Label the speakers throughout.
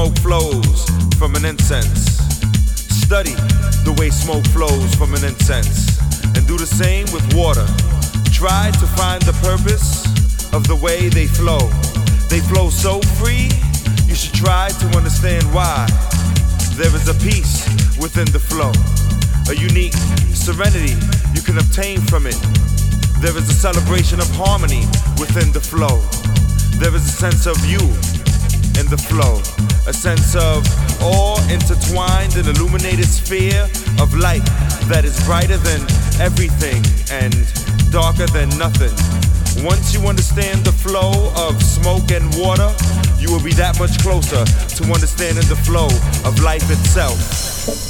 Speaker 1: smoke flows from an incense. Study the way smoke flows from an incense. And do the same with water. Try to find the purpose of the way they flow. They flow so free, you should try to understand why. There is a peace within the flow, a unique serenity you can obtain from it. There is a celebration of harmony within the flow. There is a sense of you in the flow, a sense of all intertwined and illuminated sphere of light that is brighter than everything and darker than nothing. Once you understand the flow of smoke and water, you will be that much closer to understanding the flow of life itself.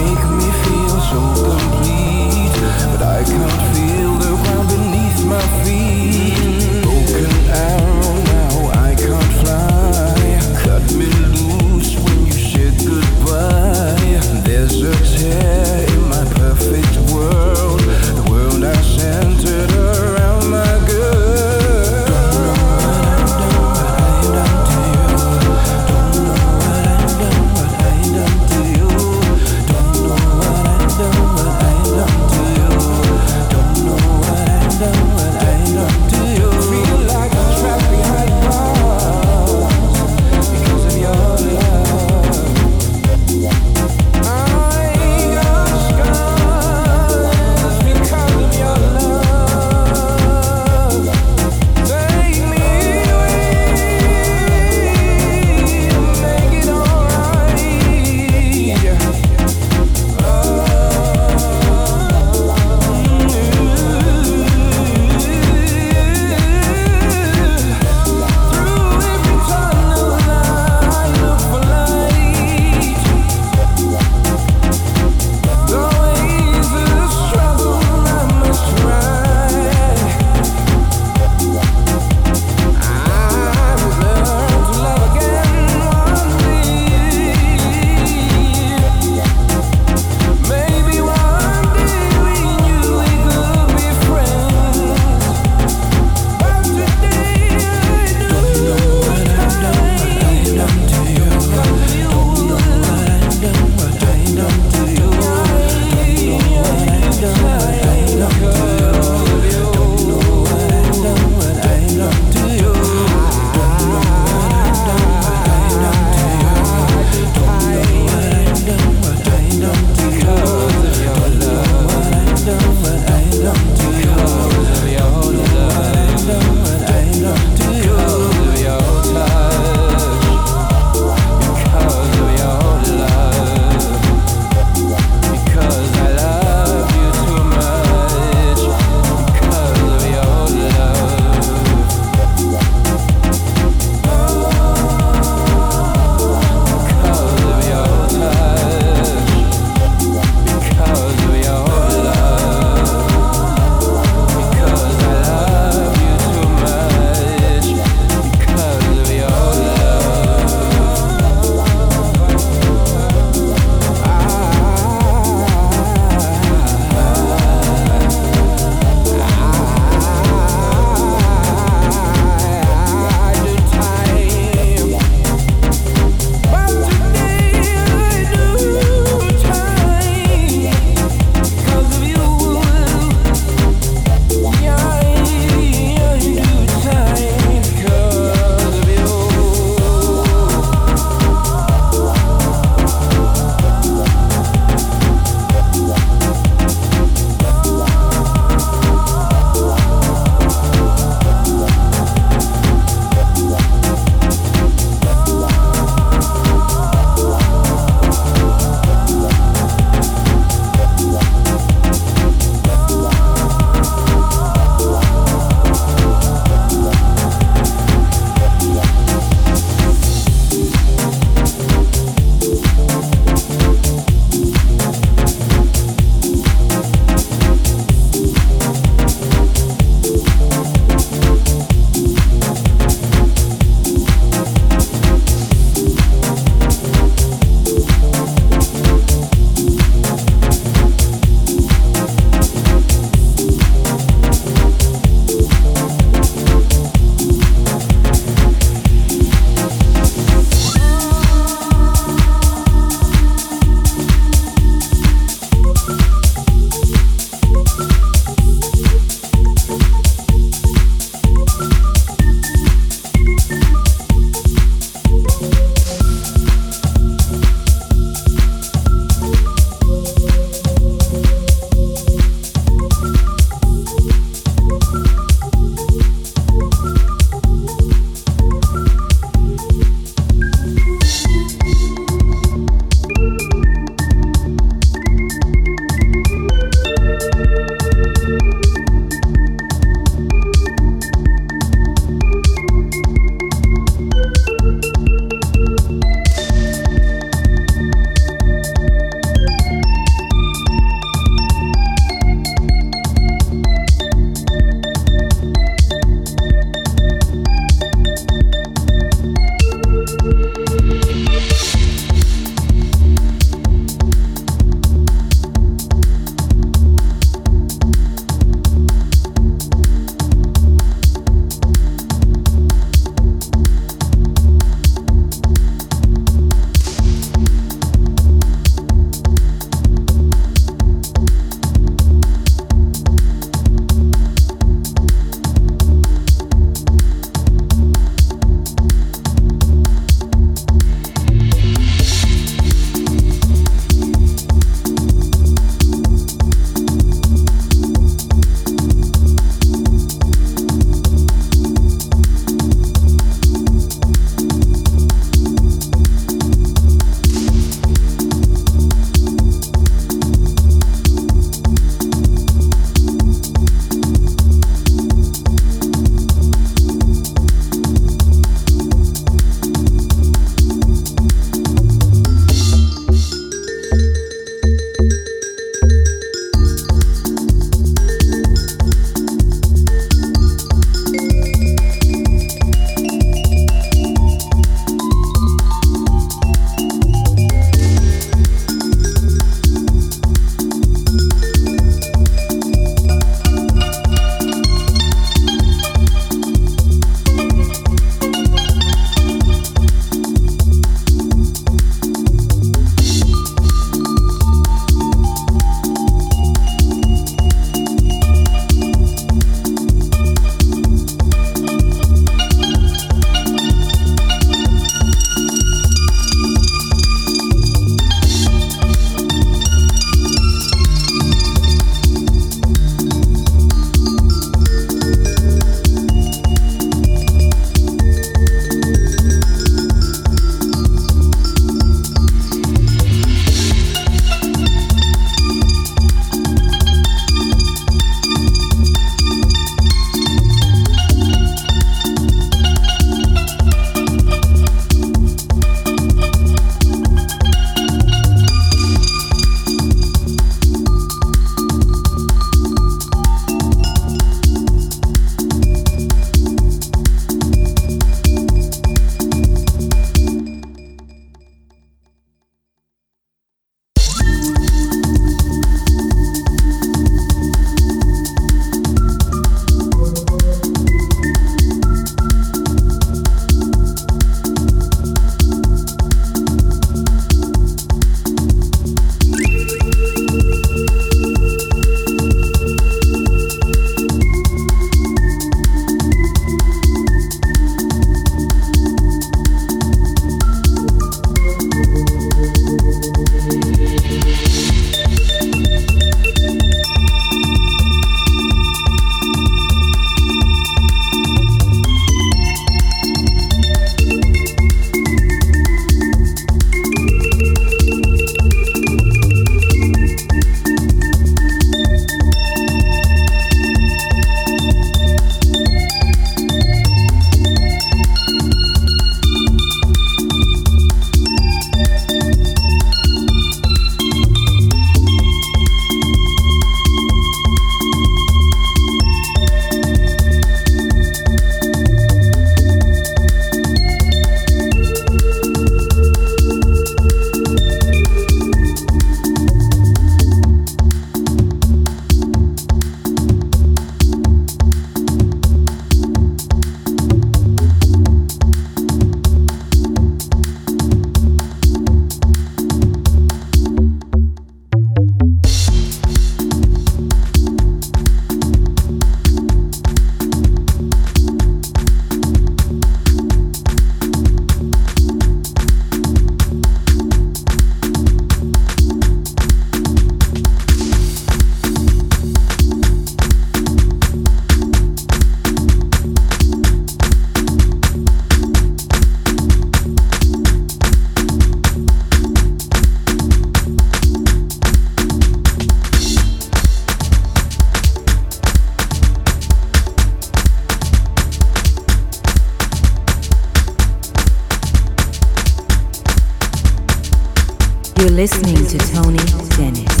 Speaker 2: Listening to Tony Dennis.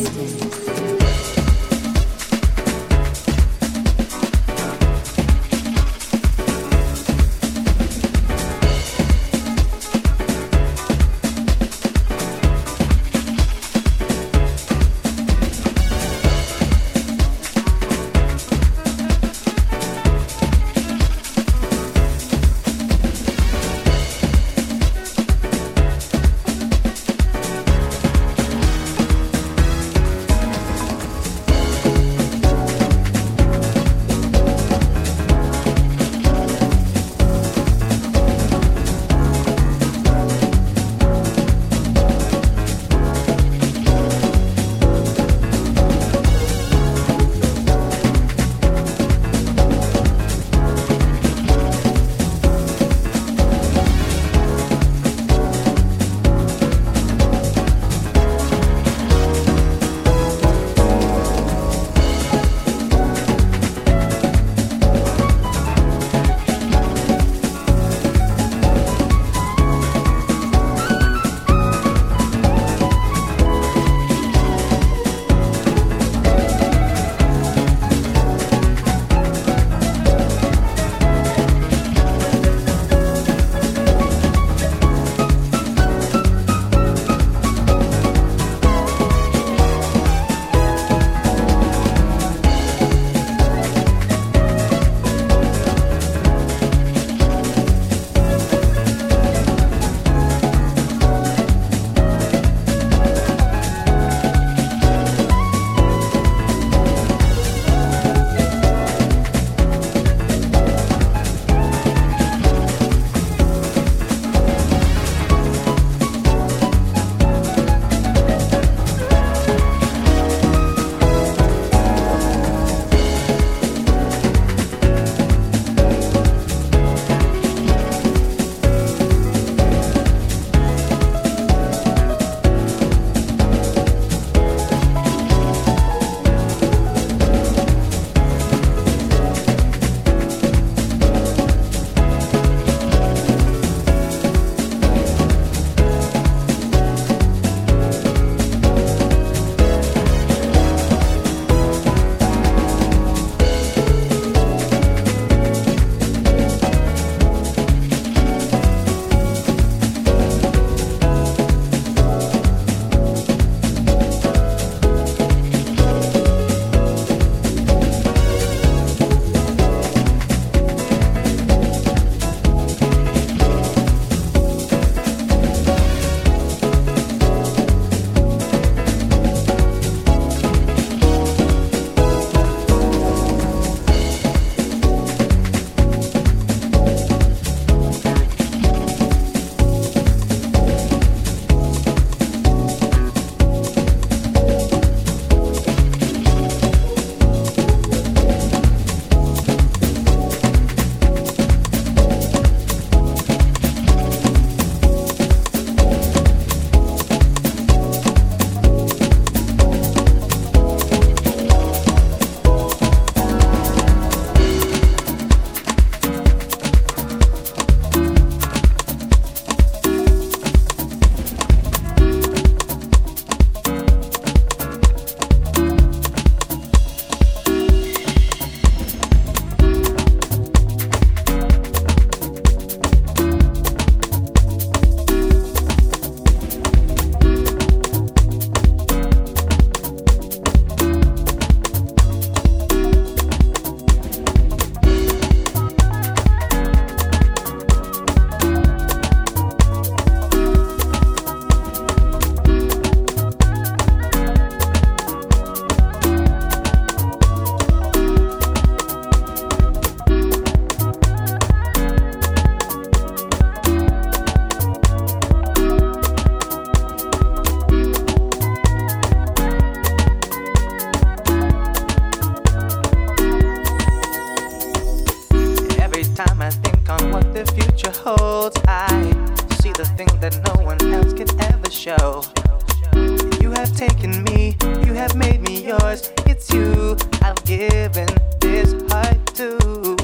Speaker 3: taken me, you have made me yours. It's you I've given this heart to.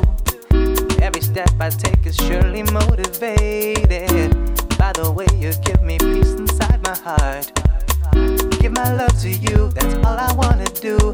Speaker 3: Every step I take is surely motivated by the way you give me peace inside my heart. Give my love to you, that's all I wanna do.